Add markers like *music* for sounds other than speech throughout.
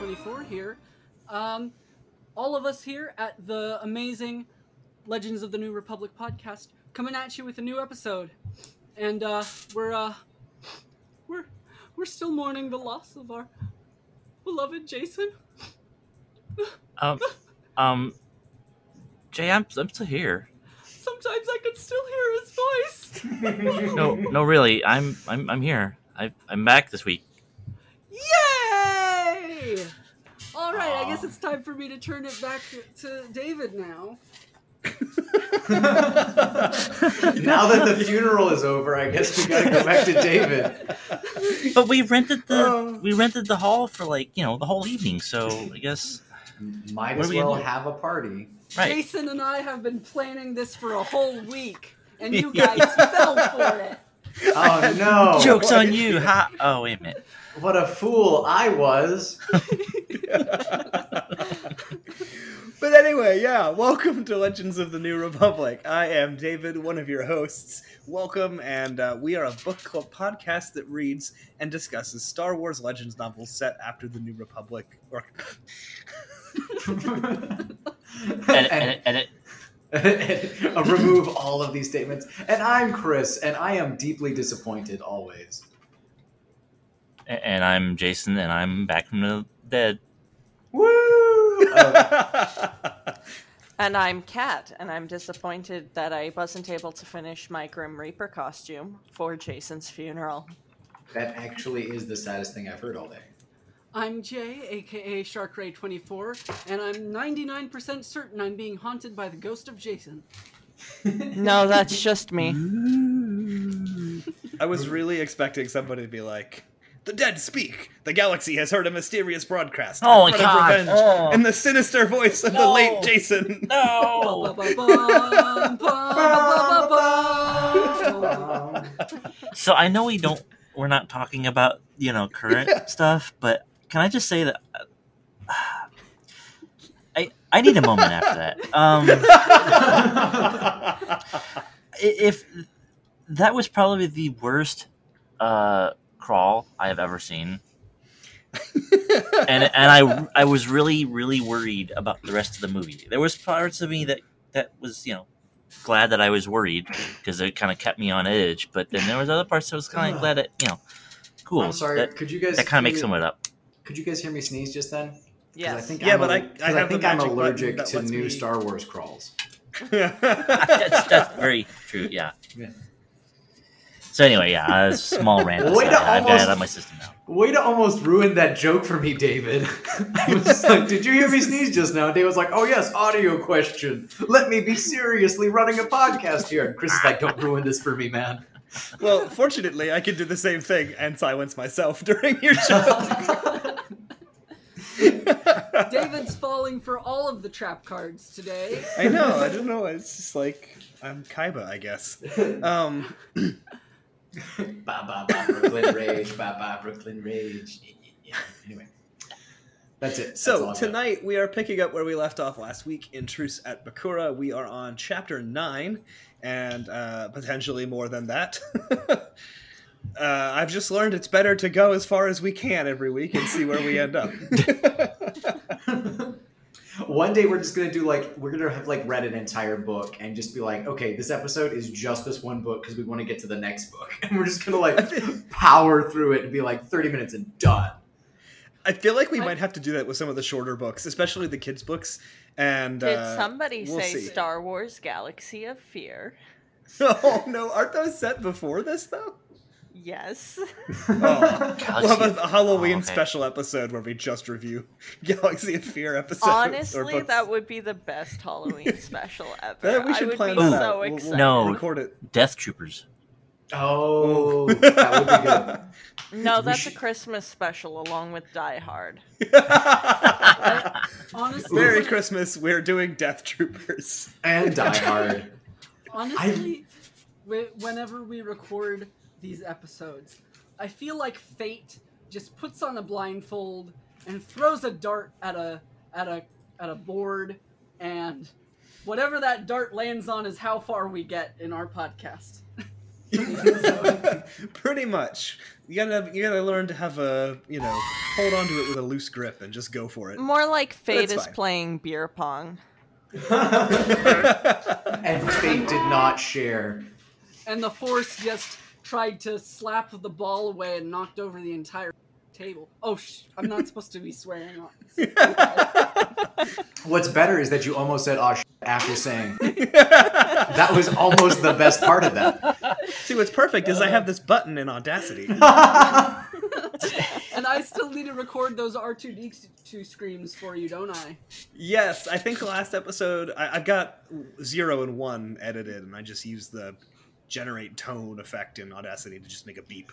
Sharkray24 here. Um, all of us here at the amazing Legends of the New Republic podcast coming at you with a new episode. And uh, we're uh, we're we're still mourning the loss of our beloved Jason. Um, um, Jay, I'm I'm still here. Sometimes I can still hear his voice. *laughs* No, no, really, I'm I'm I'm here. I I'm back this week. Yay! All right, I guess it's time for me to turn it back to David now. *laughs* now that the funeral is over, I guess we gotta go back to David. *laughs* But we rented the Oh. we rented the hall for like you know the whole evening, so I guess Might as are we gonna well have a party. right. Jason and I have been planning this for a whole week, and you *laughs* guys fell for it. Oh no! Jokes on you. Ha! Oh wait a minute. What a fool I was. *laughs* *laughs* but anyway, yeah, welcome to Legends of the New Republic. I am David, one of your hosts. Welcome, and uh, we are a book club podcast that reads and discusses Star Wars Legends novels set after the New Republic. Or *laughs* Edit, edit, edit. Uh, remove all of these statements. And I'm Chris, and I am deeply disappointed always. A- And I'm Jason, and I'm back from the dead. Woo! Oh, And I'm Kat, and I'm disappointed that I wasn't able to finish my Grim Reaper costume for Jason's funeral. that actually is the saddest thing I've heard all day. I'm Jay, aka Sharkray24, and I'm 99% certain I'm being haunted by the ghost of Jason. *laughs* No, that's just me. *laughs* I was really expecting somebody to be like, "The dead speak. The galaxy has heard a mysterious broadcast. Oh my God. revenge, Oh. and the sinister voice of the late Jason." No. *laughs* So I know we don't. We're not talking about you know current stuff, but can I just say that uh, I I need a moment after that. Um, *laughs* if that was probably the worst uh, crawl I have ever seen, *laughs* and and I I was really really worried about the rest of the movie. There was parts of me that that was you know glad that I was worried because it kind of kept me on edge. But then there was other parts that was kind of glad that you know cool. I'm sorry. That, could you guys that kind of hear makes me- some of it up. Could you guys hear me sneeze just then? Yeah. I think Yeah, I'm but I- aller- have the think I'm allergic to new me- Star Wars crawls. *laughs* that's that's very true. Yeah. Yeah. So anyway, yeah, a small *laughs* rant. Way aside, to I've got almost- it out my system now. Way to almost ruin that joke for me, David. *laughs* I was like, "Did you hear me sneeze just now?" And David was like, "Oh yes, audio question. Let me be seriously running a podcast here." And Chris is like, "Don't ruin this for me, man." well, fortunately, I can do the same thing and silence myself *laughs* during your show. David's falling for all of the trap cards today. I know. I don't know. It's just like I'm Kaiba, I guess. Um, *clears throat* *laughs* ba ba ba Brooklyn Rage, ba ba Brooklyn Rage. Anyway, that's it. That's so tonight we are picking up where we left off last week in Truce at Bakura. We are on chapter nine, and uh, potentially more than that. *laughs* uh, I've just learned it's better to go as far as we can every week and see where we end up. *laughs* One day we're just gonna do like we're gonna have like read an entire book and just be like, okay, this episode is just this one book because we want to get to the next book, *laughs* and we're just gonna like power through it and be like thirty minutes and done. I feel like we I- might have to do that with some of the shorter books, especially the kids' books. And Did uh, somebody we'll say see. Star Wars Galaxy of Fear? *laughs* Oh no, aren't those set before this though? Yes. *laughs* Oh. We'll have a, a Halloween Oh, okay. special episode where we just review *laughs* Galaxy of Fear episodes. Honestly, books. that would be the best Halloween *laughs* special ever. That- we I should would plan be that so out. We'll- we'll excited. No. record it. Death Troopers. Oh, that would be good. No, that's should- a Christmas special along with Die Hard. Honestly, Merry Christmas! We're doing Death Troopers. And Die Hard. honestly, whe- whenever we record these episodes, I feel like fate just puts on a blindfold and throws a dart at a at a at a board, and whatever that dart lands on is how far we get in our podcast. *laughs* Pretty much. You gotta you gotta learn to have a you know hold on to it with a loose grip and just go for it. More like Fate is fine. playing beer pong. *laughs* and Fate did not share. and the force just tried to slap the ball away and knocked over the entire table. Oh, sh- I'm not supposed to be swearing. on *laughs* What's better is that you almost said "oh sh-" after saying *laughs* that was almost the best part of that. See, what's perfect is I have this button in Audacity. *laughs* and I still need to record those R2D2 screams for you, don't I? Yes, I think the last episode I, I've got zero and one edited, and I just used the generate tone effect in Audacity to just make a beep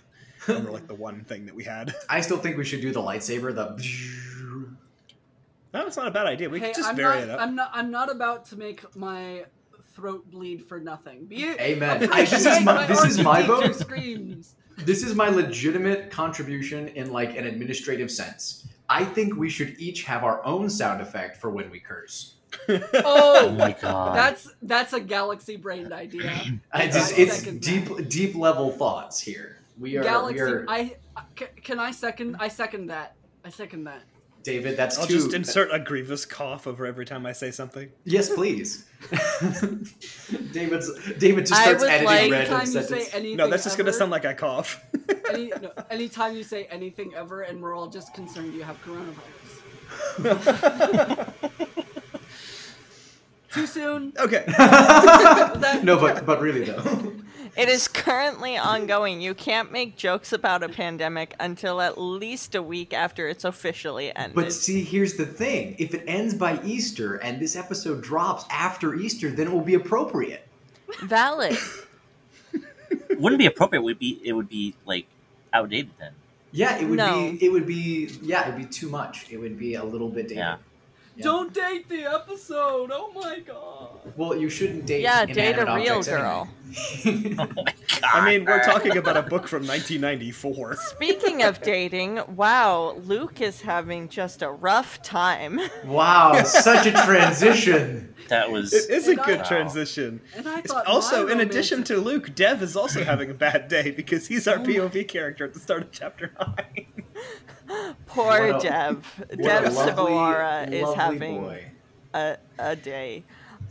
over like the *laughs* one thing that we had. I still think we should do the lightsaber. The No, it's not a bad idea. We hey, could just I'm vary not, it up. I'm not. I'm not about to make my throat bleed for nothing. Be it. Amen. Hey, this is my- this is my vote. Screams. this is my legitimate contribution in like an administrative sense. I think we should each have our own sound effect for when we curse. *laughs* Oh Oh, my god. that's that's a galaxy brained idea. *clears throat* I just, I it's second deep, deep level thoughts here. We are, Galaxy. we are I can I second. I second that. I second that. David. That's I'll two. just insert a grievous cough over every time I say something. Yes, please. *laughs* David's David just starts editing like- random Anytime you say sentences. No, that's just gonna sound like I cough. *laughs* Any, no, anytime you say anything ever, and we're all just concerned you have coronavirus. Too soon. okay. *laughs* That- no, but but really though. *laughs* It is currently ongoing. You can't make jokes about a pandemic until at least a week after it's officially ended. But see, here's the thing: if it ends by Easter and this episode drops after Easter, then it will be appropriate. Valid. *laughs* Wouldn't be appropriate. Would be it would be like outdated then. Yeah, it would No. be. It would be. Yeah, it'd be too much. It would be a little bit dated. Yeah. Yeah. Don't date the episode. Oh my god. Well, you shouldn't date. Yeah, date a real girl. anyway. *laughs* Oh my god. I mean, we're talking about a book from 1994. Speaking of dating, wow, Luke is having just a rough time. wow, *laughs* such a transition. that was It is a And I- good Wow. transition. And I thought also, in addition to Luke, Dev is also having a bad day because he's our Oh my- POV character at the start of chapter 9. *laughs* *laughs* Poor What a- Dev. What a Dev lovely, is having boy. a, a day.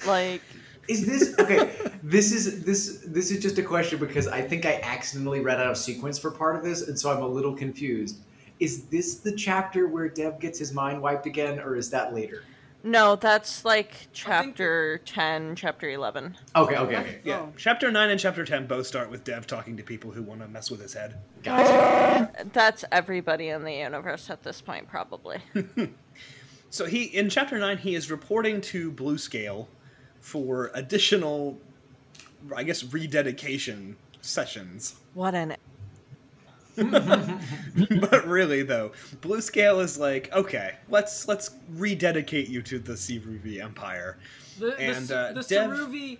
Like, Is this okay? this is this this is just a question because I think I accidentally read out of sequence for part of this, and so I'm a little confused. Is this the chapter where Dev gets his mind wiped again, or is that later? No, that's like chapter 10, chapter 11. Okay, okay, okay. Oh. Yeah, Oh. chapter 9 and chapter 10 both start with Dev talking to people who want to mess with his head. Gotcha. That's everybody in the universe at this point, probably. *laughs* So he in chapter 9 he is reporting to Blue Scale for additional I guess rededication sessions. What an. *laughs* but really though, Blue Scale is like, okay, let's let's rededicate you to the Ssi-ruuvi Empire. The, the, And, S- uh, the Dev- Ssi-ruuvi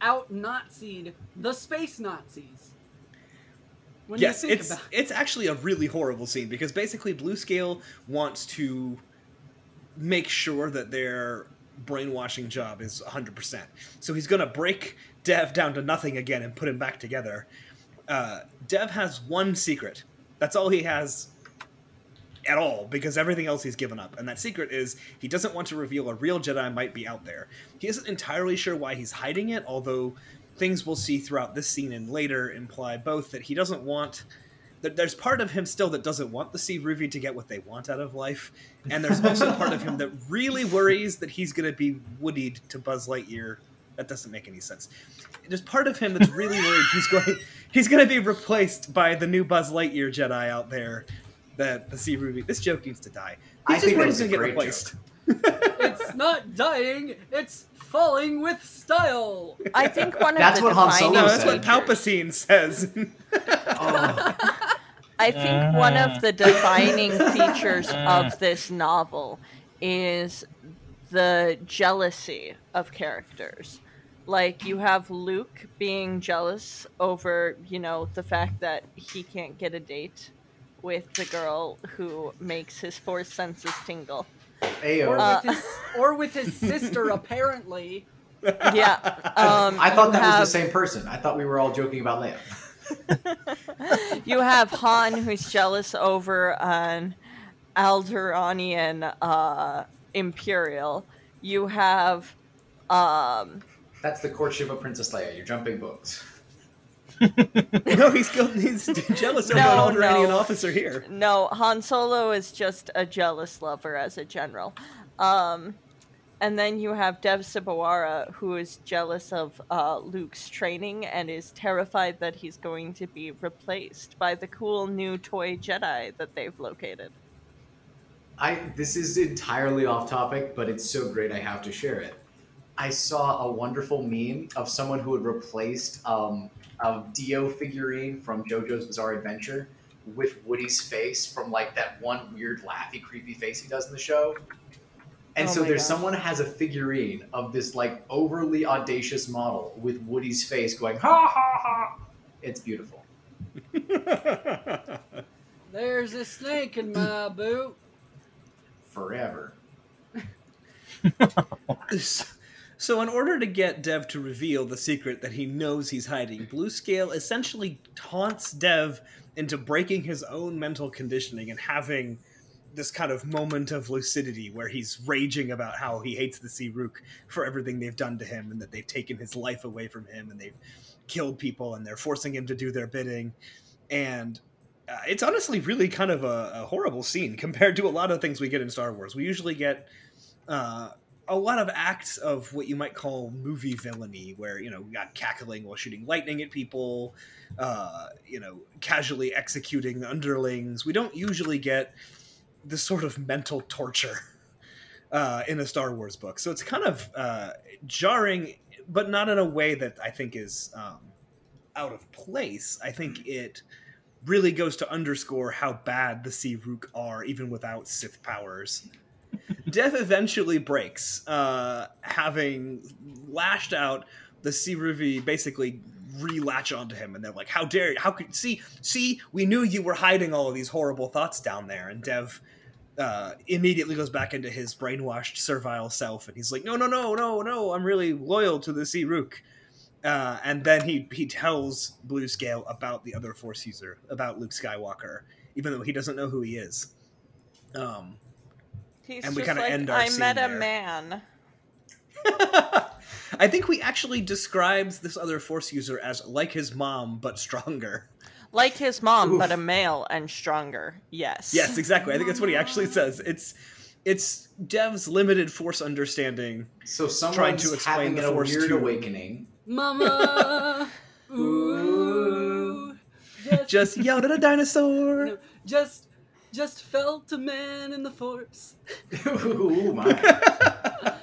out Nazi'd the space Nazis. When yes, it's about it's actually a really horrible scene because basically Blue Scale wants to make sure that their brainwashing job is 100%. So he's going to break Dev down to nothing again and put him back together. Uh, Dev has one secret. That's all he has at all because everything else he's given up. And that secret is he doesn't want to reveal a real Jedi might be out there. He isn't entirely sure why he's hiding it, although things we'll see throughout this scene and later imply both that he doesn't want that there's part of him still that doesn't want the Ssi-ruuvi to get what they want out of life, and there's also part of him that really worries that he's going to be woodied to Buzz Lightyear. That doesn't make any sense. There's part of him that's really worried he's going he's going to be replaced by the new Buzz Lightyear Jedi out there. That the Ssi-ruuvi. This joke needs to die. I He's just think worried that's he's going to get replaced. it's not dying, it's falling with style. I think one of That's the what Han Solo No, that's what Palpatine says. Oh, *laughs* I think one of the defining features of this novel is the jealousy of characters. Like you have Luke being jealous over, you know, the fact that he can't get a date with the girl who makes his four senses tingle. Ayo. Or, Uh, with his, or with his sister, *laughs* apparently. Yeah. Um, I thought that have- was the same person. I thought we were all joking about Leia. *laughs* you have Han, who's jealous over an Alderaanian uh, Imperial. You have um, That's the courtship of Princess Leia. You're jumping books. *laughs* no, he's, he's jealous of No, an Alderaanian no. officer here. No, Han Solo is just a jealous lover as a general. Um, and then you have Dev Sibwarra, who is jealous of uh, Luke's training and is terrified that he's going to be replaced by the cool new toy Jedi that they've located. I this is entirely off topic, but it's so great I have to share it. I saw a wonderful meme of someone who had replaced um, a Dio figurine from JoJo's Bizarre Adventure with Woody's face from like that one weird laughy creepy face he does in the show. And Oh so there's gosh. someone has a figurine of this like overly audacious model with Woody's face going ha ha ha. It's beautiful. *laughs* There's a snake in my boot. Forever. *laughs* so, in order to get Dev to reveal the secret that he knows he's hiding, Blue Scale essentially taunts Dev into breaking his own mental conditioning and having this kind of moment of lucidity where he's raging about how he hates the Ssi-ruuk for everything they've done to him and that they've taken his life away from him and they've killed people and they're forcing him to do their bidding. And uh, it's honestly really kind of a, a horrible scene *laughs* compared to a lot of things we get in Star Wars. We usually get uh, a lot of acts of what you might call movie villainy, where you know we got cackling while shooting lightning at people, uh, you know, casually executing underlings. We don't usually get this sort of mental torture *laughs* uh, in a Star Wars book, so it's kind of uh, jarring, but not in a way that I think is um, out of place. I think it really goes to underscore how bad the Ssi-ruuk are, even without Sith powers. Dev eventually breaks, uh, having lashed out. The Ssi-ruuvi basically relatch onto him, and they're like, "How dare you? How could see? See, we knew you were hiding all of these horrible thoughts down there." And Dev uh, immediately goes back into his brainwashed, servile self, and he's like, "No, no, no, no, no! I'm really loyal to the Ssi-ruuk." Uh, and then he he tells Blue Scale about the other Force user, about Luke Skywalker, even though he doesn't know who he is. Um, He's And we kinda like, end our I scene met a there." man. *laughs* I think we actually describes this other Force user as like his mom, but stronger. Like his mom, but a male and stronger. Yes. Yes, exactly. I think that's what he actually says. It's it's Dev's limited Force understanding. So Trying someone's to explain having the a Force weird to- awakening. Mama. *laughs* Ooh. Just, Just yelled at a dinosaur. no, just, just felt a man in the force. Ooh, my. *laughs*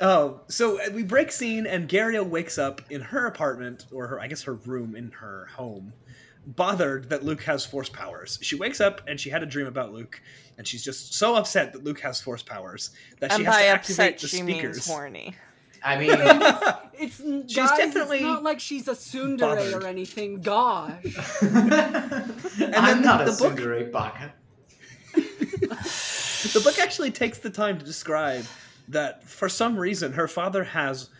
Oh, so uh, we break scene, and Garia wakes up in her apartment, or her, I guess her room in her home, bothered that Luke has force powers. She wakes up and she had a dream about Luke, and she's just so upset that Luke has force powers that she And has to activate upset, the she speakers. means horny. I *laughs* mean, It's She's guys, definitely It's not like she's a tsundere bothered. or anything. Gosh. *laughs* I'm not the a book- tsundere baka. the book actually takes the time to describe that for some reason her father has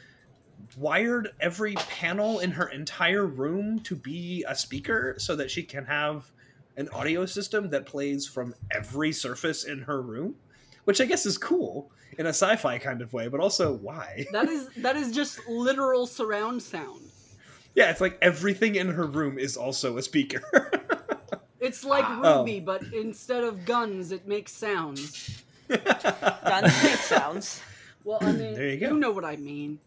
wired every panel in her entire room to be a speaker so that she can have an audio system that plays from every surface in her room which i guess is cool in a sci-fi kind of way but also why *laughs* That is that is just literal surround sound. yeah it's like everything in her room is also a speaker *laughs* It's like Oh. Ruby, but instead of guns, it makes sounds. *laughs* Guns make sounds. Well, I mean, There you go. you know what I mean.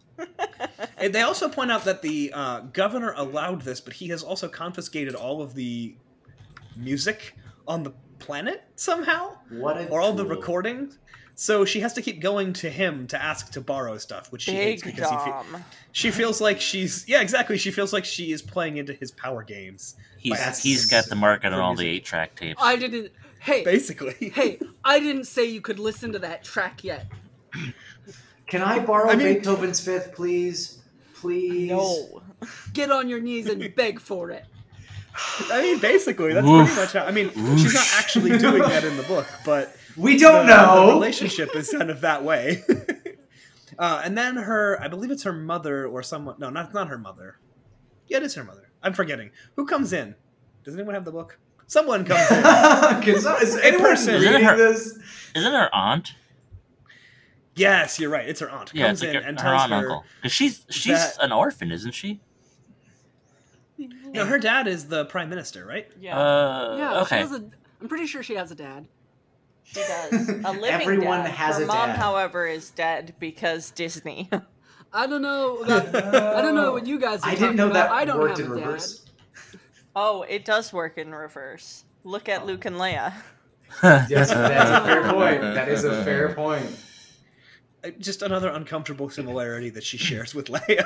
And they also point out that the uh, governor allowed this, but he has also confiscated all of the music on the planet somehow, What or all the recordings. So she has to keep going to him to ask to borrow stuff, which she hates because he fe- she feels like she's yeah exactly. She feels like she is playing into his power games, He's he's got the market on all the eight track tapes. I didn't. Hey, basically. hey, I didn't say you could listen to that track yet. *clears throat* Can I borrow I mean- Beethoven's Fifth, please? Please. No. Get on your knees and beg for it. I mean, basically that's Oof. pretty much how. I mean, she's not actually doing that in the *laughs* book, but We don't the, The relationship is kind of that way. *laughs* uh, and then her, I believe it's her mother or someone. No, not not her mother. Yeah, it is her mother. I'm forgetting. Who comes in? Does anyone have the book? Someone comes in. *laughs* Can is anyone person. reading Isn't her- this? Isn't her aunt? yes, you're right. It's her aunt. Yeah, Comes it's like in her, and her tells aunt and her. uncle. Because she's she's that- an orphan, isn't she? No, her dad is the prime minister, right? Yeah, Uh, yeah, she okay. has a. I'm pretty sure she has a dad. she does. A *laughs* living Everyone dad. has Her a mom, dad. however, is dead because Disney. *laughs* I don't know. About, I don't know what you guys. Are I didn't know about. that I don't worked have in a dad. reverse. oh, it does work in reverse. Look at Luke and Leia. *laughs* Yes, that's a fair point. That is a fair point. Uh, Just another uncomfortable similarity that she shares with Leia.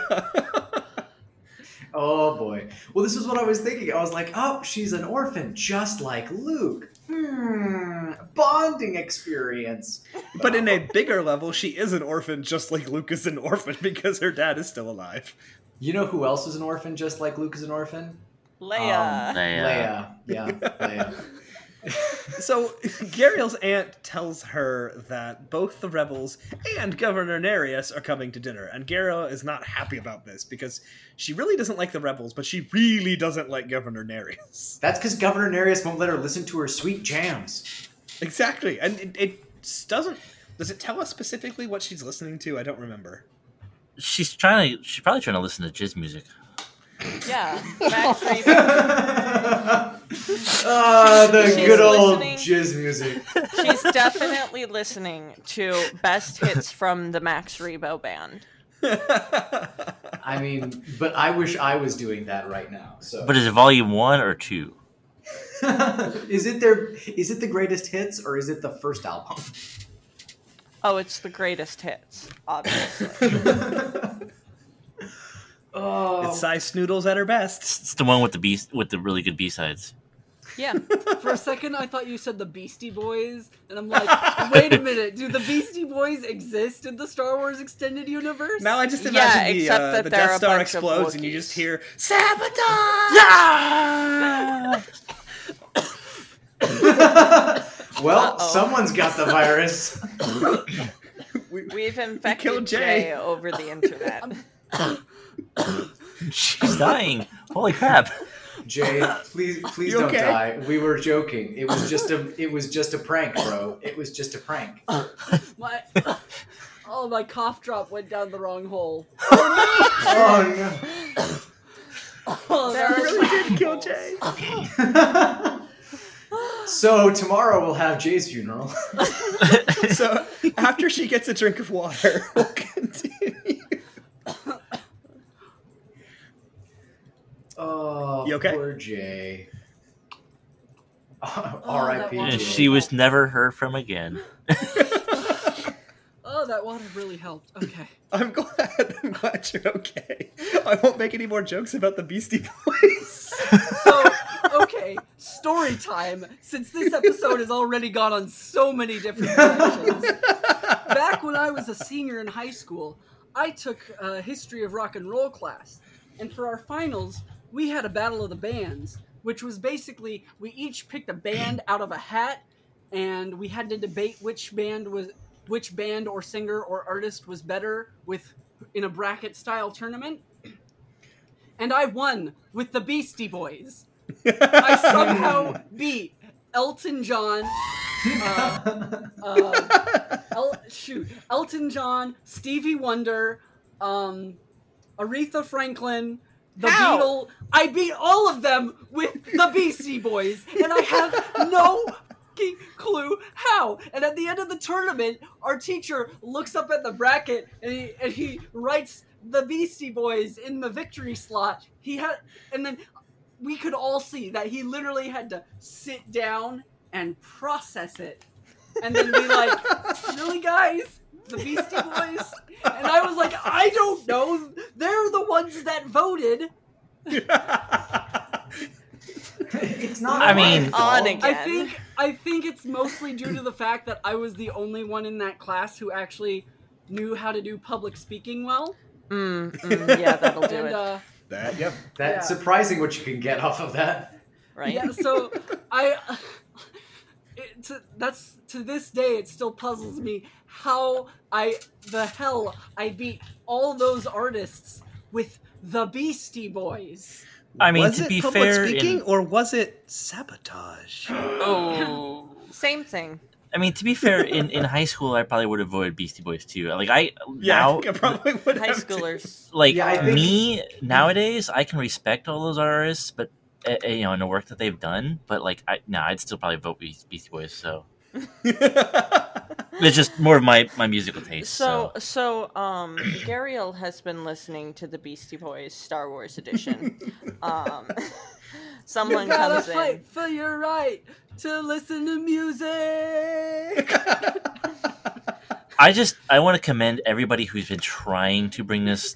Oh boy. Well, this is what I was thinking. I was like, oh, she's an orphan, just like Luke. Hmm. Bonding experience. but in a bigger level, she is an orphan, just like Luke is an orphan *laughs* because her dad is still alive. You know who else is an orphan, just like Luke is an orphan? Leia. Um, Leia. Leia. Yeah, Leia. *laughs* So Gaeriel's aunt tells her that both the rebels and Governor Nereus are coming to dinner, and Gaeriel is not happy about this because she really doesn't like the rebels, but she really doesn't like Governor Nereus. That's because Governor Nereus won't let her listen to her sweet jams. Exactly, and it, it doesn't. Does it tell us specifically what she's listening to? I don't remember. She's trying to. She's probably trying to listen to jizz music. Yeah, Max Rebo. *laughs* Ah, the She's good old listening. jizz music. She's definitely listening to best hits from the Max Rebo band. I mean, but I wish I was doing that right now. So, But is it volume one or two? *laughs* is it their? Is it the greatest hits or is it the first album? Oh, it's the greatest hits, obviously. *laughs* oh, it's Sy Snootles at her best. It's the one with the B with the really good B sides. Yeah. For a *laughs* second, I thought you said the Beastie Boys, and I'm like, wait a minute, do the Beastie Boys exist in the Star Wars extended universe? Now I just Yeah, imagine the, except uh, that the Death Star explodes and you just hear sabotage. Yeah. *laughs* well, Uh-oh. someone's got the virus. *laughs* We've infected killed Jay. Jay. over the internet. She's dying. Holy crap. Jay, please, please You don't okay? die. We were joking. It was just a, it was just a prank, bro. It was just a prank. My, oh, my cough drop went down the wrong hole. Oh no. Oh, that really did kill Jay. *laughs* so tomorrow we'll have Jay's funeral. *laughs* So after she gets a drink of water, we'll continue. *laughs* Oh, You okay? poor Jay. *laughs* Oh, that R.I.P. and she was never heard from again. *laughs* oh, that water really helped. Okay. *laughs* I'm glad. I'm glad you're okay. I won't make any more jokes about the Beastie Boys. So, okay, story time. Since this episode has already gone on so many different directions. Back when I was a senior in high school, I took a history of rock and roll class. And for our finals, we had a battle of the bands, which was basically we each picked a band out of a hat and we had to debate which band was which band or singer or artist was better with in a bracket style tournament. And I won with the Beastie Boys. I somehow beat Elton John. Uh, uh, El- shoot, Elton John, Stevie Wonder, um, Aretha Franklin, the How? Beatles. I beat all of them with the Beastie Boys, and I have no clue how. And at the end of the tournament, our teacher looks up at the bracket and he and he writes the Beastie Boys in the victory slot. He had, and then we could all see that he literally had to sit down and process it, and then be like, "Really, guys, the Beastie Boys?" And I was like, "I don't know. They're the ones that voted." it's not. I mean- fault. On again. I think I think it's mostly due to the fact that I was the only one in that class who actually knew how to do public speaking well. Mm, mm, yeah, that'll do *laughs* and it. uh, that, yep. That's Yeah. surprising what you can get off of that. right? yeah, so I *laughs* it, to, that's to this day it still puzzles me how I the hell I beat all those artists with the Beastie Boys. I mean, was to it be fair, speaking in- or was it sabotage? Oh, *laughs* same thing. I mean, to be fair, in, in high school, I probably would have voted Beastie Boys too. Like I Yeah, I now, think I probably would High have too. schoolers. like Yeah, think- me nowadays, I can respect all those artists, but uh, you know, in the work that they've done. But like, I no, I'd still probably vote Beastie Boys. So *laughs* it's just more of my my musical taste. So, So, so, um, *clears throat* Gaeriel has been listening to the Beastie Boys Star Wars edition. *laughs* um, *laughs* someone you gotta comes fight in. for your right to listen to music. I just I want to commend everybody who's been trying to bring this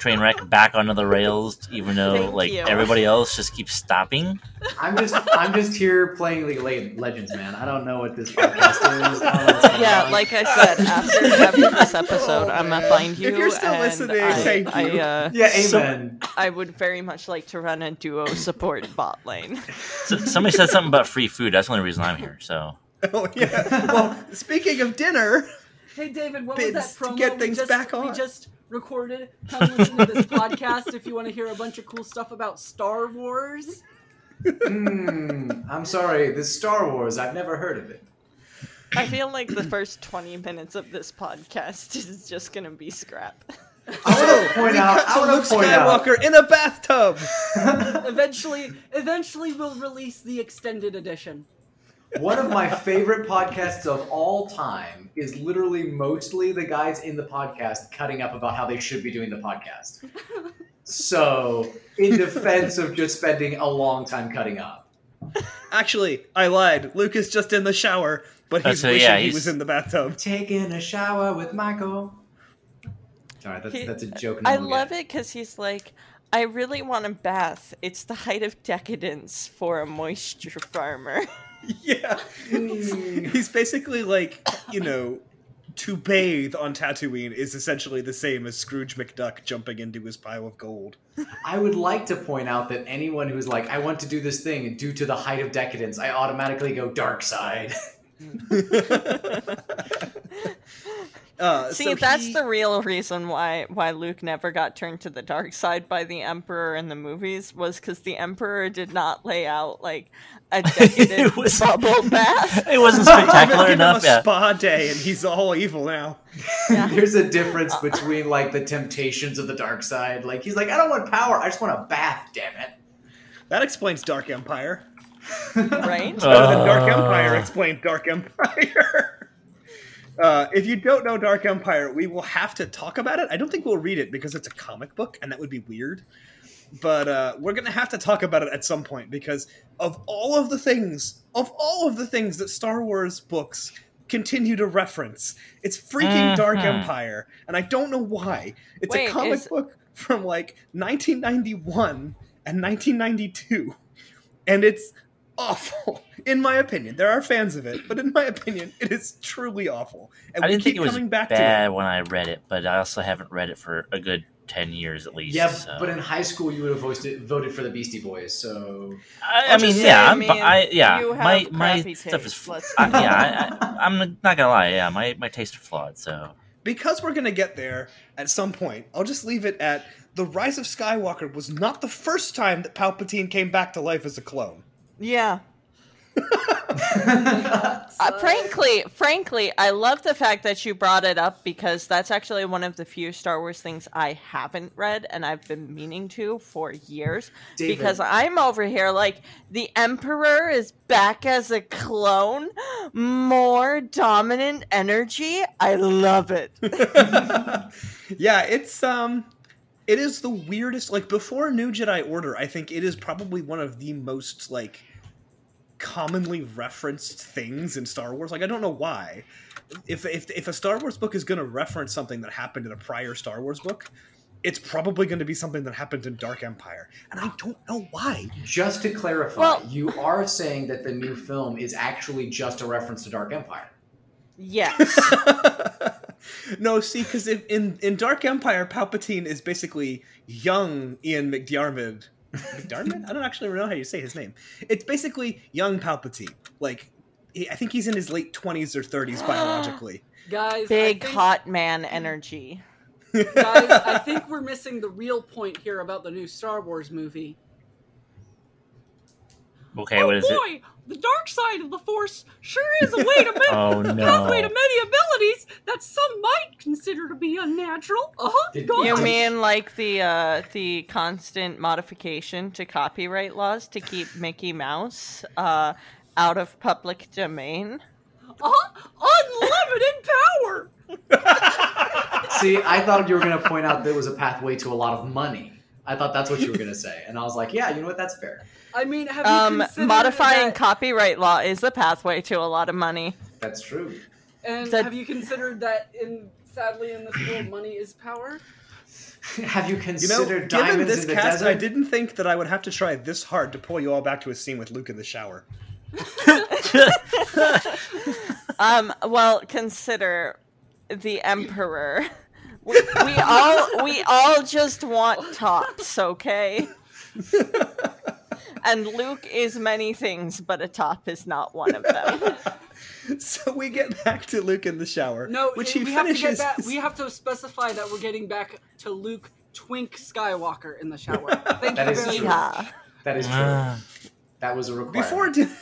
train wreck back onto the rails, even though Thank like you. everybody else just keeps stopping. I'm just I'm just here playing League of Legends, man. I don't know what this podcast is. I don't know what's going Yeah, on. like I said, after, after this episode, Oh, I'm gonna find you. If you're still and listening, I, thank I, you. uh, yeah, So- amen. I would very much like to run a duo support bot lane. So, somebody said something about free food. That's the only reason I'm here. So *laughs* oh yeah. Well, speaking of dinner, Hey David, what was that Bids to promo get we things just, back we just recorded? Come listen to this podcast if you want to hear a bunch of cool stuff about Star Wars. Hmm. I'm sorry. This Star Wars. I've never heard of it. I feel like the first 20 minutes of this podcast is just gonna be scrap. I want to *laughs* point we out. I want Luke to point out. Skywalker in a bathtub. *laughs* Eventually, eventually we'll release the extended edition. One of my favorite podcasts of all time is literally mostly the guys in the podcast cutting up about how they should be doing the podcast. *laughs* So, in defense of just spending a long time cutting up. Actually, I lied. Luke is just in the shower, but he's so, wishing yeah, he was in the bathtub. Taking a shower with Michael. All right, that's He- that's a joke. I love it because he's like, I really want a bath. It's the height of decadence for a moisture farmer. *laughs* *laughs* yeah. He's basically like, you know, to bathe on Tatooine is essentially the same as Scrooge McDuck jumping into his pile of gold. I would like to point out that anyone who's like, I want to do this thing, due to the height of decadence, I automatically go dark side. *laughs* *laughs* Uh, See, so that's he- the real reason why why Luke never got turned to the dark side by the Emperor in the movies was because the Emperor did not lay out like a *laughs* decadent It was- bubble *laughs* bath. it wasn't *laughs* Give spectacular him enough. a Yeah. spa day, and he's all evil now. Yeah. There's a difference between like the temptations of the dark side. Like he's like, I don't want power, I just want a bath. Damn it. That explains Dark Empire. Right? Better than Dark Uh. Empire explained Dark Empire. Uh, if you don't know Dark Empire, we will have to talk about it. I don't think we'll read it because it's a comic book, and that would be weird. But uh, we're gonna have to talk about it at some point because of all of the things, of all of the things that Star Wars books continue to reference, it's freaking Dark Mhm. Empire, and I don't know why. It's Wait, a comic is- book from like 1991 and 1992, and it's awful *laughs* in my opinion. There are fans of it, but in my opinion, it is truly awful. And I we didn't keep think it was coming back to it. bad when I read it, but I also haven't read it for a good ten years at least. Yeah, so. but in high school you would have voted voted for the Beastie Boys. So I, I mean, just yeah, I'm, man, I, yeah, my my crappy stuff is, taste, let's I, be yeah, I, I, I'm not gonna lie, yeah, my my tastes are flawed, so because we're gonna get there at some point, I'll just leave it at the Rise of Skywalker was not the first time that Palpatine came back to life as a clone. Yeah. *laughs* Uh, frankly, frankly, I love the fact that you brought it up because that's actually one of the few Star Wars things I haven't read and I've been meaning to for years. David. Because I'm over here like the Emperor is back as a clone, more dominant energy. I love it. *laughs* yeah, it's um it is the weirdest like before New Jedi Order, I think it is probably one of the most like commonly referenced things in Star Wars. Like I don't know why. If if if a Star Wars book is going to reference something that happened in a prior Star Wars book, it's probably going to be something that happened in Dark Empire. And I don't know why. just to clarify, Well- you are saying that the new film is actually just a reference to Dark Empire. Yes. *laughs* no, see, because in in Dark Empire, Palpatine is basically young Ian McDiarmid. McDiarmid? I don't actually know how you say his name. It's basically young Palpatine. Like, he, I think he's in his late twenties or thirties biologically. *gasps* Guys, Big think- hot man energy. Guys, I think we're missing the real point here about the new Star Wars movie. Okay, oh what is it? boy, the dark side of the Force sure is a way to *laughs* ma- Oh pathway to many abilities that some might consider to be unnatural. Uh huh. Did- You mean like the uh, the constant modification to copyright laws to keep Mickey Mouse uh, out of public domain? Uh huh. Unlimited *laughs* power. *laughs* See, I thought you were going to point out there was a pathway to a lot of money. I thought that's what you were going to say, and I was like, yeah, you know what? That's fair. I mean, have you Um, modifying that- copyright law is a pathway to a lot of money. That's true. and that- have you considered that in sadly in this world, money is power? *laughs* Have you considered You know, considered given diamonds this in the cast, desert? I didn't think that I would have to try this hard to pull you all back to a scene with Luke in the shower. *laughs* Um, well, consider the emperor. We, we all we all just want *laughs* tops, okay? And Luke is many things, but a top is not one of them. *laughs* So we get back to Luke in the shower, No, which we he have to finishes. get back. We have to specify that we're getting back to Luke Twink Skywalker in the shower. *laughs* Thank That you is very true. much. Yeah. That is true. Ah. that was a requirement. Before di- *laughs*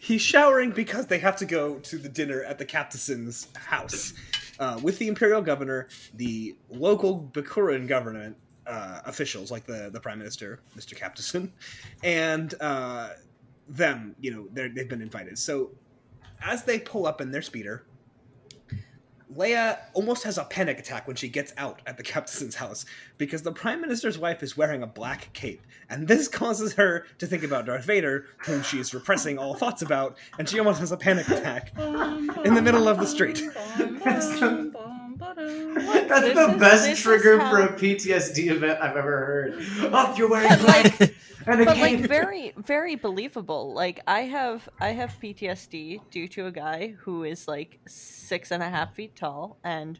he's showering because they have to go to the dinner at the Captain's house uh, with the imperial governor, the local Bakuran government uh, officials like the the prime minister, Mr. Captain, *laughs* and uh, them. You know, they're, they've been invited. So as they pull up in their speeder. Leia almost has a panic attack when she gets out at the *laughs* captain's house because the prime minister's wife is wearing a black cape, and this *laughs* causes her to think about Darth Vader, whom she is repressing all thoughts about, and she almost has a panic attack in the middle of the street. That's the, This the is- best trigger how- for a PTSD event I've ever heard. *laughs* Oh, you're wearing black like- and but like *laughs* very very believable. Like i have i have ptsd due to a guy who is like six and a half feet tall and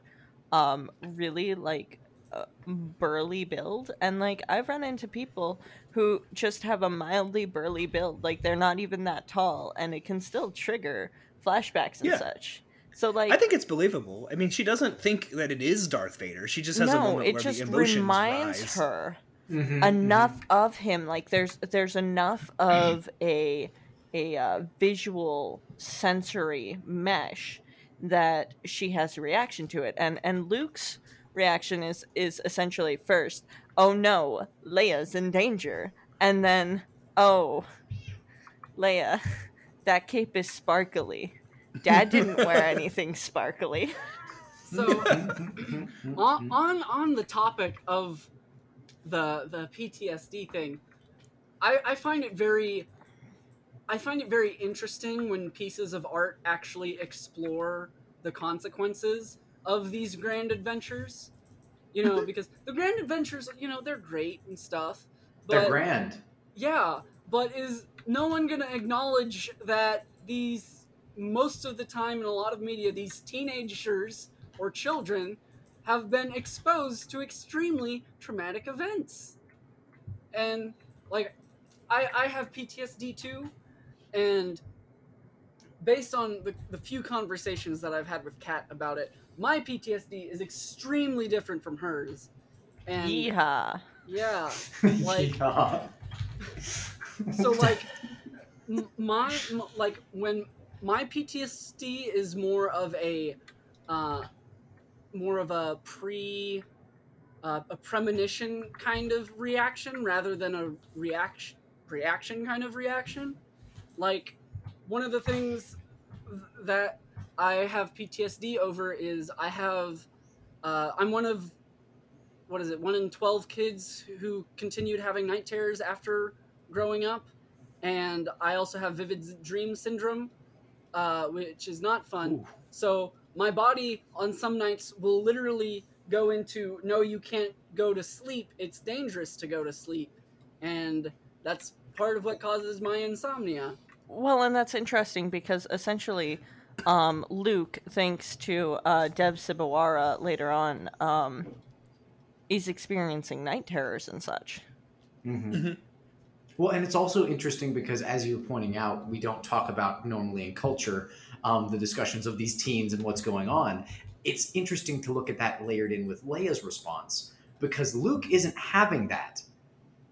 um really like uh, burly build. And like i've run into people who just have a mildly burly build. Like they're not even that tall and it can still trigger flashbacks and Yeah. such so like I think it's believable. I mean, she doesn't think that it is Darth Vader. She just has a moment it where just the emotions reminds rise. her Mhm, enough of him like there's there's enough of a a uh, visual sensory mesh that she has a reaction to it and and Luke's reaction is is essentially first oh no Leia's in danger and then oh Leia *laughs* that cape is sparkly dad didn't wear anything sparkly So on, on on the topic of the the PTSD thing, I, I find it very I find it very interesting when pieces of art actually explore the consequences of these grand adventures. You know, because the grand adventures, you know, they're great and stuff. But They're grand. yeah, but is no one going to acknowledge that these, most of the time in a lot of media, these teenagers or children have been exposed to extremely traumatic events? And, like, I, I have PTSD too, and based on the, the few conversations that I've had with Kat about it, my PTSD is extremely different from hers. And yeehaw yeah, *laughs* like Yeah. so like *laughs* m- my like when my PTSD is more of a uh, more of a pre uh, a premonition kind of reaction rather than a reaction reaction kind of reaction. Like one of the things that I have PTSD over is I have uh, I'm one of what is it one in 12 kids who continued having night terrors after growing up and i also have vivid dream syndrome uh, which is not fun Ooh. so my body on some nights will literally go into no you can't go to sleep it's dangerous to go to sleep and that's part of what causes my insomnia Well, and that's interesting because essentially, um, Luke, thanks to uh, Dev Sibwarra later on, um, is experiencing night terrors and such. Mhm. Well, and it's also interesting because, as you're pointing out, we don't talk about normally in culture um, the discussions of these teens and what's going on. it's interesting to look at that layered in with Leia's response because Luke isn't having that.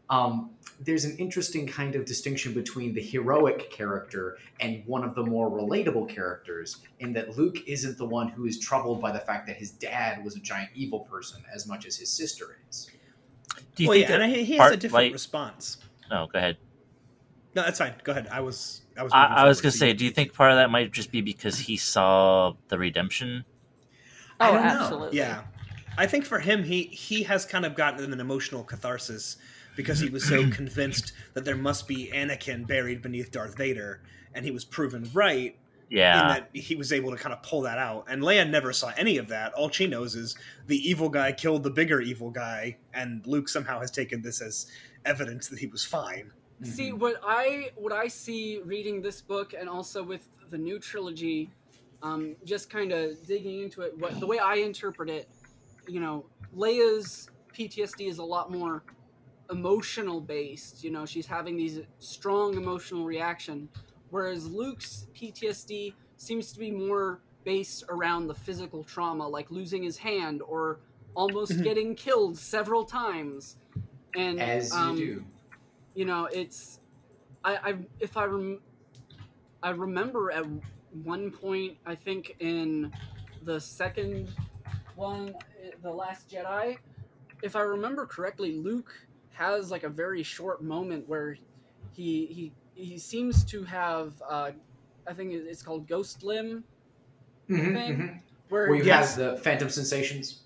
Um, there's an interesting kind of distinction between the heroic character and one of the more relatable characters, in that Luke isn't the one who is troubled by the fact that his dad was a giant evil person as much as his sister is. Do you well, think yeah, that and he has part- a different like- response. No, go ahead. No, that's fine. Go ahead. I was. I was. I, I was gonna so say, you- do you think part of that might just be because he saw the redemption? Oh, I Oh, don't know. absolutely. Yeah, I think for him, he he has kind of gotten an emotional catharsis because he was so *clears throat* convinced that there must be Anakin buried beneath Darth Vader, and he was proven right in Yeah, that he was able to kind of pull that out. And Leia never saw any of that. All she knows is the evil guy killed the bigger evil guy, and Luke somehow has taken this as evidence that he was fine. See Mhm. what I what I see reading this book and also with the new trilogy, um, just kind of digging into it. What the way I interpret it, you know, Leia's PTSD is a lot more emotional based. You know, she's having these strong emotional reaction, whereas Luke's PTSD seems to be more based around the physical trauma, like losing his hand or almost Mhm. getting killed several times. And As you um, do. you know it's i i if i rem, i remember at one point i think in the second one the last jedi if i remember correctly luke has like a very short moment where he he he seems to have uh i think it's called ghost limb Mhm, thing, mhm. where, Where you Yes. have the phantom sensations.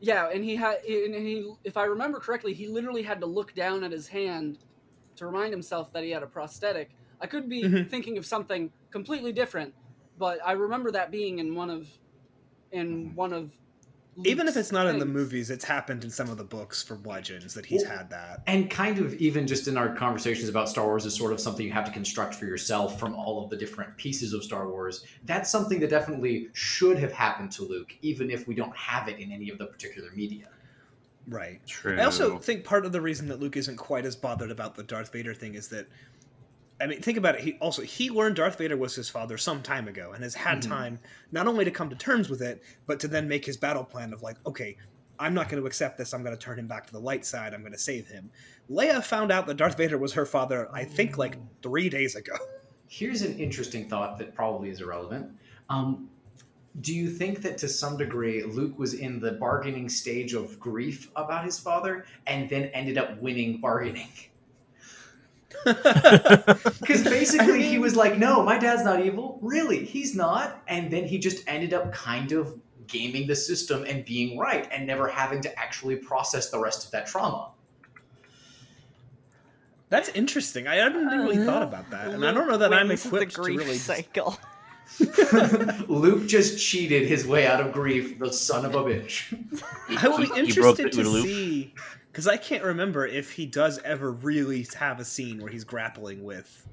Yeah and he had and he if i remember correctly he literally had to look down at his hand to remind himself that he had a prosthetic i could be Mhm. thinking of something completely different but i remember that being in one of in one of Even if it's not in the movies, it's happened in some of the books from Legends that he's Well, had that. And kind of even just in our conversations about Star Wars is sort of something you have to construct for yourself from all of the different pieces of Star Wars. That's something that definitely should have happened to Luke, even if we don't have it in any of the particular media. Right. true. I also think part of the reason that Luke isn't quite as bothered about the Darth Vader thing is that I mean, think about it. He also he learned Darth Vader was his father some time ago, and has had Mhm. time not only to come to terms with it, but to then make his battle plan of like, okay, I'm not going to accept this. I'm going to turn him back to the light side. I'm going to save him. Leia found out that Darth Vader was her father. I think like three days ago. *laughs* Here's an interesting thought that probably is irrelevant. Um, do you think that to some degree Luke was in the bargaining stage of grief about his father and then ended up winning bargaining? *laughs* Because basically he was like, no, my dad's not evil. Really, he's not. And then he just ended up kind of gaming the system and being right and never having to actually process the rest of that trauma. That's interesting. I hadn't really thought about that, and I don't know that I'm the equipped to really. cycle. *laughs* Luke just cheated his way out of grief, the son of a bitch. I will be He- he broke interested to see because I can't remember if he does ever really have a scene where he's grappling with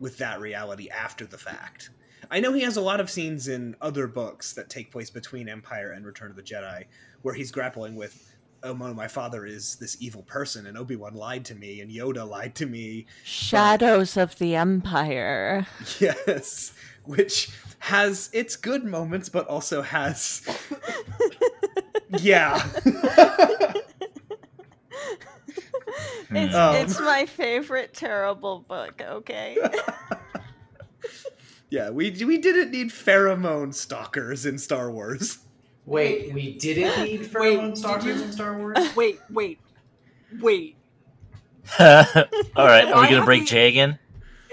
with that reality after the fact. I know he has a lot of scenes in other books that take place between Empire and Return of the Jedi where he's grappling with oh no, my father is this evil person and Obi-Wan lied to me and Yoda lied to me. Shadows of the Empire. *laughs* Yes, which has its good moments but also has *laughs* yeah. *laughs* It's, Um. it's my favorite terrible book, okay? *laughs* Yeah, we we didn't need pheromone stalkers in Star Wars. Wait, we didn't *laughs* need pheromone did stalkers you- in Star Wars? *laughs* wait wait wait All right, are we gonna break haven't- Jay again?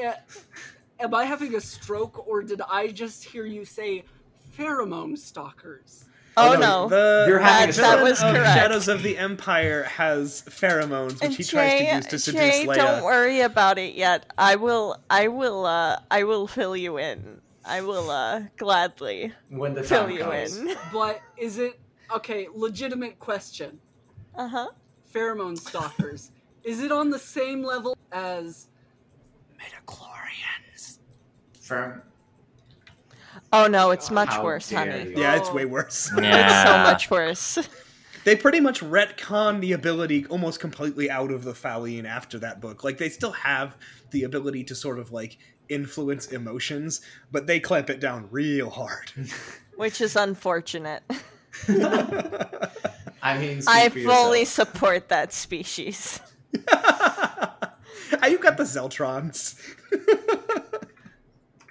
uh, am i having a stroke or did i just hear you say pheromone stalkers Oh, no, no. The You're having That- that was of correct. Shadows of the Empire has pheromones, which And he tries to use to seduce Jay, Leia. don't worry about it yet. I will, I will, uh, I will fill you in. I will, uh, gladly When the fill time you comes. in. *laughs* but is it okay legitimate question Uh huh. pheromone stalkers is it on the same level as midichlorians Pher- Oh no, it's much How worse, honey. you. Yeah, it's way worse. *laughs* It's so much worse. *laughs* they pretty much retcon the ability almost completely out of the Falleen after that book. Like they still have the ability to sort of like influence emotions, but they clamp it down real hard. *laughs* which is unfortunate. I mean, I fully yourself. support that species. Ah, you got the Zeltrons.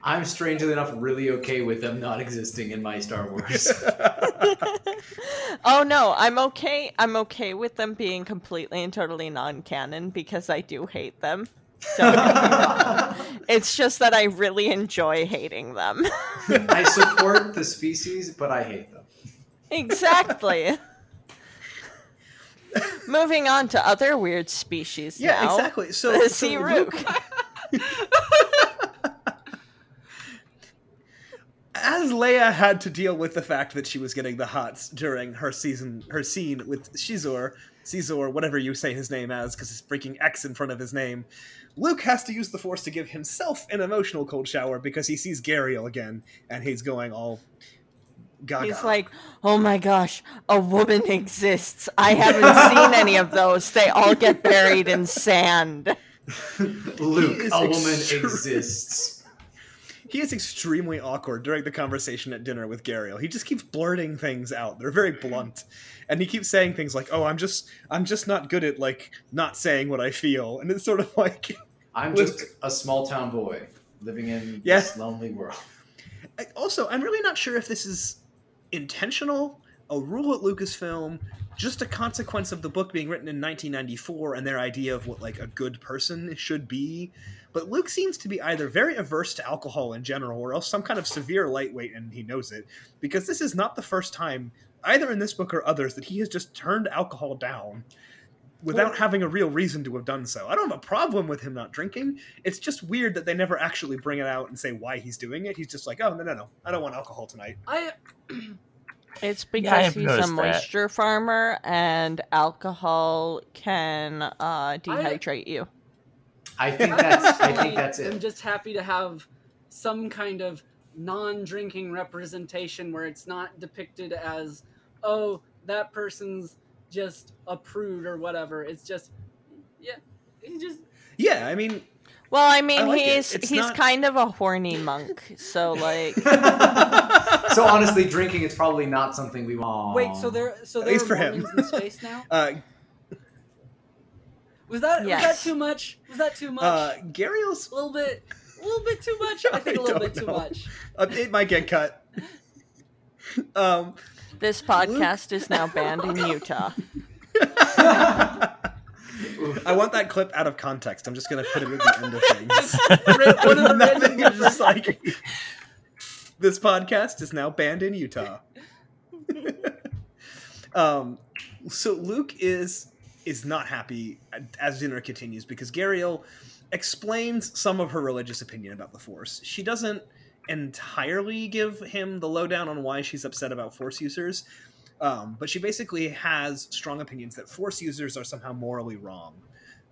I'm strangely enough really okay with them not existing in my Star Wars. *laughs* *laughs* oh no, I'm okay. I'm okay with them being completely and totally non-canon because I do hate them. Don't get me wrong. it's just that I really enjoy hating them. I support the species, but I hate them. exactly. Moving on to other weird species Yeah, now. exactly. So, The so sea Luke- rook. *laughs* as Leia had to deal with the fact that she was getting the hots during her season, her scene with Shizor, Caesar, whatever you say his name as, because it's freaking X in front of his name. Luke has to use the Force to give himself an emotional cold shower because he sees Gaeriel again, and he's going all gaga. He's like, "Oh my gosh, a woman exists. I haven't *laughs* seen any of those. They all get buried in sand." *laughs* Luke, He is a woman exists. He is extremely awkward during the conversation at dinner with Gaeriel. He just keeps blurting things out. They're very blunt. And he keeps saying things like, "Oh, I'm just I'm just not good at like not saying what I feel." And it's sort of *laughs* like I'm Luke. just a small town boy living in Yeah. this lonely world. I- also, I'm really not sure if this is intentional, a rule at Lucasfilm, just a consequence of the book being written in 1994 and their idea of what like a good person should be. But Luke seems to be either very averse to alcohol in general or else some kind of severe lightweight and he knows it because this is not the first time either in this book or others that he has just turned alcohol down without Well- having a real reason to have done so. I don't have a problem with him not drinking. It's just weird that they never actually bring it out and say why he's doing it. He's just like, "Oh, no, no, no. I don't want alcohol tonight." I It's because I've he's a noticed that. moisture farmer, and alcohol can uh, dehydrate you. I think that's I think personally that's am just happy to have some kind of non-drinking representation where it's not depicted as, oh, that person's just a prude or whatever. It's just, yeah, he just Yeah, I mean, Well, I mean, I like he's It's he's not- kind of a horny monk, so like, *laughs* so honestly, drinking is probably not something we want. wait. So there, so At there least are for him. Mormons in space now. *laughs* uh, Was that was that too much? Was that too much? uh, Gaeriel's. a little bit, a little bit too much. I think a *laughs* I little don't bit too much. Uh, it might get cut. um, this podcast is now banned in Utah. *laughs* I want that clip out of context. I'm just gonna put it at the end of things. *laughs* One of the *laughs* Nothing is just like this podcast is now banned in Utah. um, so Luke is is not happy as dinner continues because Gaeriel explains some of her religious opinion about the Force. She doesn't entirely give him the lowdown on why she's upset about Force users, um, but she basically has strong opinions that Force users are somehow morally wrong.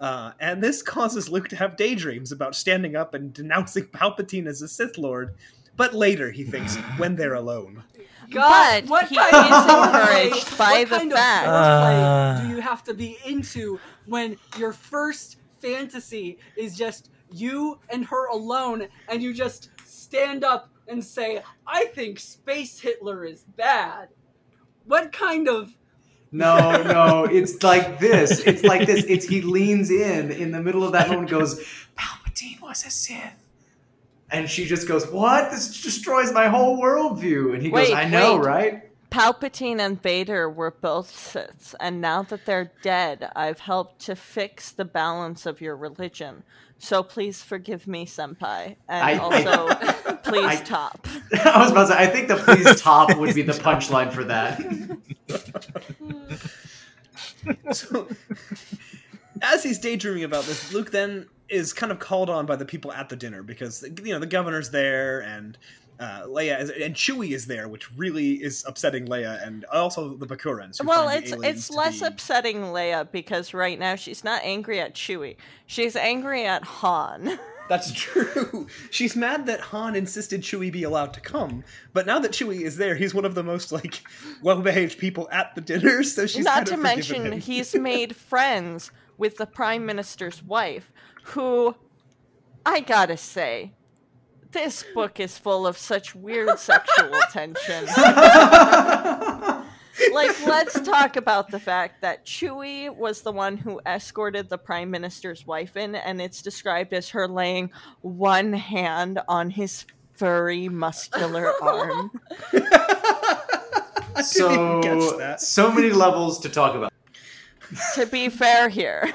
Uh, and this causes Luke to have daydreams about standing up and denouncing *laughs* Palpatine as a Sith Lord. But later, he thinks, when they're alone. God, But what he kind is of foreplay- encouraged by what the kind fact- Of foreplay Uh. do you have to be into when your first fantasy is just you and her alone, and you just stand up and say, "I think Space Hitler is bad." What kind of No, no, it's like this. It's like this. It's he leans in in the middle of that moment, and goes, "Palpatine was a Sith," and she just goes, "What? This destroys my whole worldview." And he goes, Wait, "I know, wait. right?" Palpatine and Vader were both Siths, and now that they're dead, I've helped to fix the balance of your religion. So please forgive me, Senpai, and I- also *laughs* please I- top. *laughs* I was about to say. I think the please top would be the punchline for that. *laughs* So, as he's daydreaming about this, Luke then is kind of called on by the people at the dinner because you know the governor's there and uh, Leia is, and Chewie is there, which really is upsetting Leia and also the Bakurans. Well, it's it's less be- upsetting Leia because right now she's not angry at Chewie. She's angry at Han. *laughs* That's true. She's mad that Han insisted Chewie be allowed to come, but now that Chewie is there, he's one of the most like well-behaved people at the dinner. *laughs* So she's not to mention he's made *laughs* friends with the prime minister's wife, who I gotta say, this book is full of such weird sexual *laughs* tension. like, let's talk about the fact that Chewie was the one who escorted the prime minister's wife in, and it's described as her laying one hand on his furry, muscular *laughs* arm. *laughs* I didn't even catch so so many levels to talk about. to be fair here,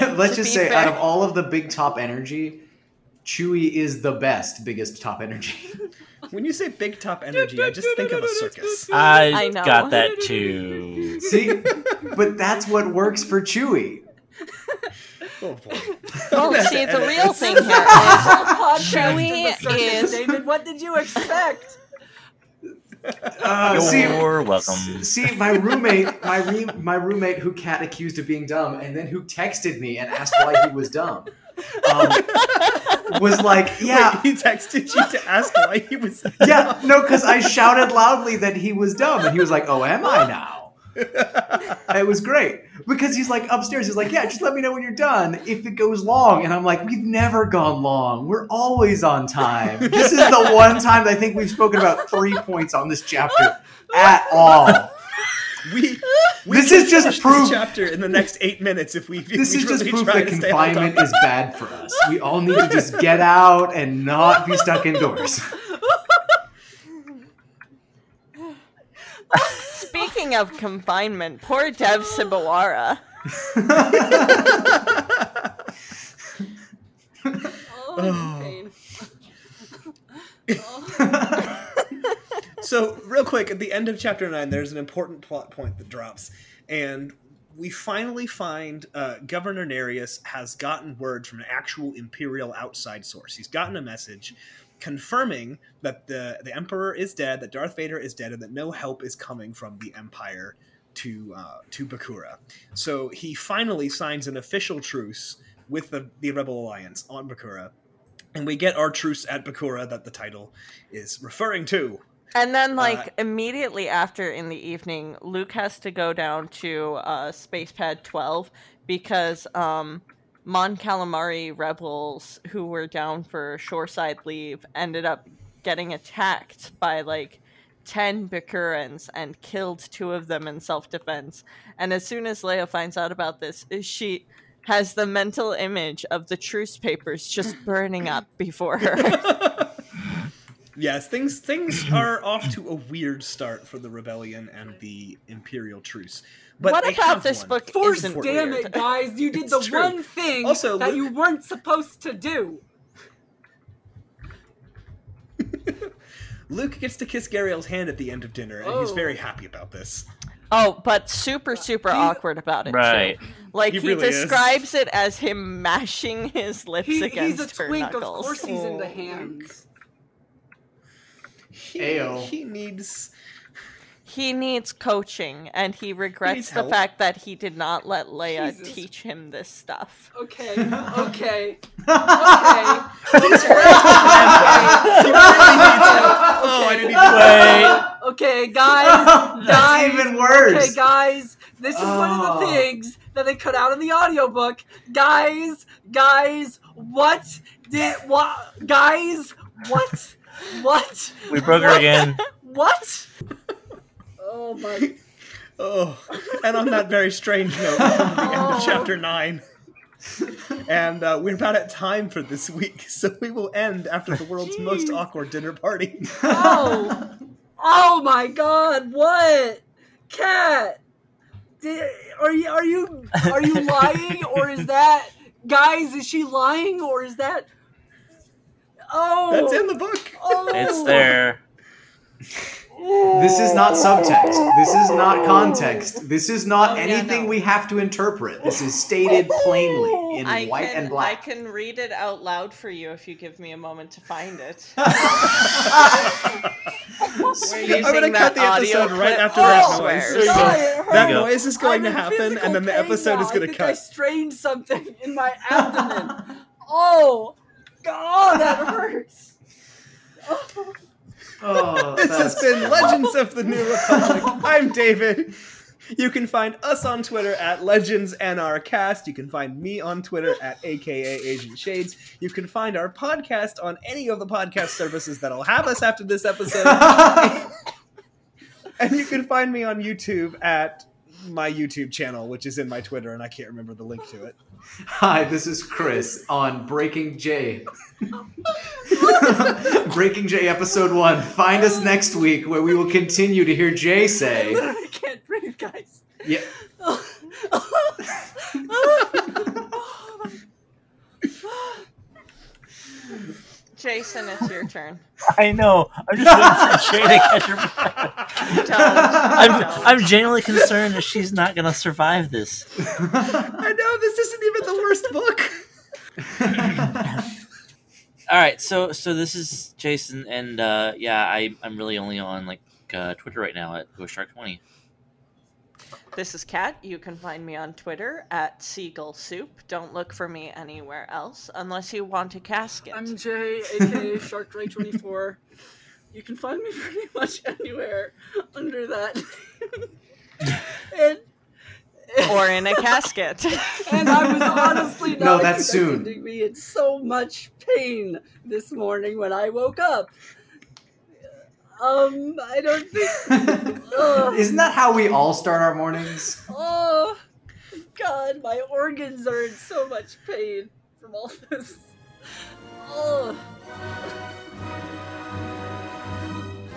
Let's To just say, fair- out of all of the big top energy, Chewie is the best, biggest top energy. *laughs* When you say big top energy, I just think of a circus. *laughs* I, I know. got that *laughs* too. See, but that's what works for Chewie. Oh boy. well, That's see, the edit. real thing here is Chewie Chewie is David. What did you expect? Uh, see, You're welcome. See, my roommate, my re- my roommate, who Kat accused of being dumb, and then who texted me and asked why he was dumb, um, was like, *laughs* "Yeah, Wait, he texted you to ask why he was. *laughs* yeah, no," because I shouted loudly that he was dumb, and he was like, "Oh, am I *laughs* now?" it was great because he's like upstairs. He's like, "Yeah, just let me know when you're done if it goes long," and I'm like, "We've never gone long. We're always on time. This is the one time I think we've spoken about three points on this chapter at all." We, we This is just proof- this chapter in the next eight minutes if we. If This we is just proof that to stay on confinement is bad for us. We all need to just get out and not be stuck indoors. Speaking of confinement, poor Dev Sibwarra. *laughs* Oh, pain. *laughs* So, real quick, at the end of chapter nine, there's an important plot point that drops, and we finally find uh, Governor Nereus has gotten word from an actual Imperial outside source. He's gotten a message confirming that the the Emperor is dead, that Darth Vader is dead, and that no help is coming from the Empire to uh, to Bakura. So he finally signs an official truce with the, the Rebel Alliance on Bakura. And we get our truce at Bakura that the title is referring to. And then, Uh, like, immediately after in the evening, Luke has to go down to uh, Space Pad 12 because um, Mon Calamari rebels who were down for shoreside leave ended up getting attacked by, like, 10 Bakurans and killed two of them in self defense. And as soon as Leia finds out about this, she has the mental image of the truce papers just burning up before her. *laughs* *laughs* Yes, things things *clears throat* are off to a weird start for the rebellion and the imperial truce. But what about this one. book Force isn't damn weird? it, guys! You did It's the true. one thing Also, that Luke- you weren't supposed to do. *laughs* Luke gets to kiss Gaeriel's hand at the end of dinner, and he's Oh. very happy about this. Oh, but super, super He- awkward about it. too. Right. Like He he, really is. describes it as him mashing his lips He, against he's a her twink, of course he's into Oh, hands. He, Ayo. he needs. He needs coaching, and he regrets needs the help. fact that he did not let Leia Jesus. teach him this stuff. Okay, okay, okay. *laughs* He really needs help. *laughs* Oh, I didn't even. Wait. Okay, guys, *laughs* That's guys. even worse. Okay, guys, this is one of Oh. the things that they cut out in the audiobook. Guys, guys, what did what? Guys, what? What? We broke her again. *laughs* What? Oh my! Oh, and on that very strange note, we're from the end Oh. of chapter nine. And uh, we're about at time for this week, *laughs* so we will end after the world's most awkward dinner party. Oh! Oh my God! What? Kat? Did, are you are you are you lying or is that guys? Is she lying or is that? Oh, That's in the oh. book. Oh, It's there. This is not subtext. This is not oh. context. This is not Oh, yeah, anything no. we have to interpret. This is stated plainly in I white can, and black. I can read it out loud for you if you give me a moment to find it. *laughs* We're I'm gonna cut the episode audio right after for that Oh, noise. swears. God, it. That you noise is going I'm to happen, and then the episode now. is gonna think I cut. strained something in my abdomen. oh, God, that *laughs* hurts. Oh. Oh, This has been Legends of the New Republic. *laughs* I'm David. You can find us on Twitter at Legends and our cast. You can find me on Twitter at AKA Agent Shades. You can find our podcast on any of the podcast services that'll have us after this episode. *laughs* and you can find me on YouTube at my YouTube channel, which is in my Twitter, and I can't remember the link to it. Hi, this is Chris on Breaking J. *laughs* Breaking J episode one. Find us next week where we will continue to hear Jay *laughs* I say. literally can't breathe, guys. Yeah. *laughs* Jason, it's your turn. I know. I'm just waiting for Jay to catch her breath. Don't. I'm. *laughs* I'm genuinely concerned that she's not going to survive this. I know this isn't even the worst book. *laughs* All right, so so this is Jason, and uh, yeah, I I'm really only on like uh, Twitter right now at GhostShark20. This is Kat. You can find me on Twitter at Seagull Soup. Don't look for me anywhere else unless you want a casket. I'm Jay, aka Shark Ray 24. *laughs* You can find me *laughs* pretty much anywhere under that. *laughs* and, or in a casket. *laughs* and I was honestly not No, that's expecting soon. to be in so much pain this morning when I woke up. Um, I don't think. Ugh. Isn't that how we all start our mornings? Oh, God, my organs are in so much pain from all this. Oh.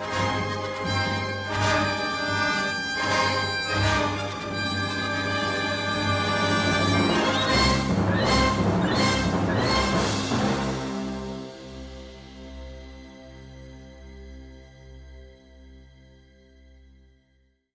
Thank you.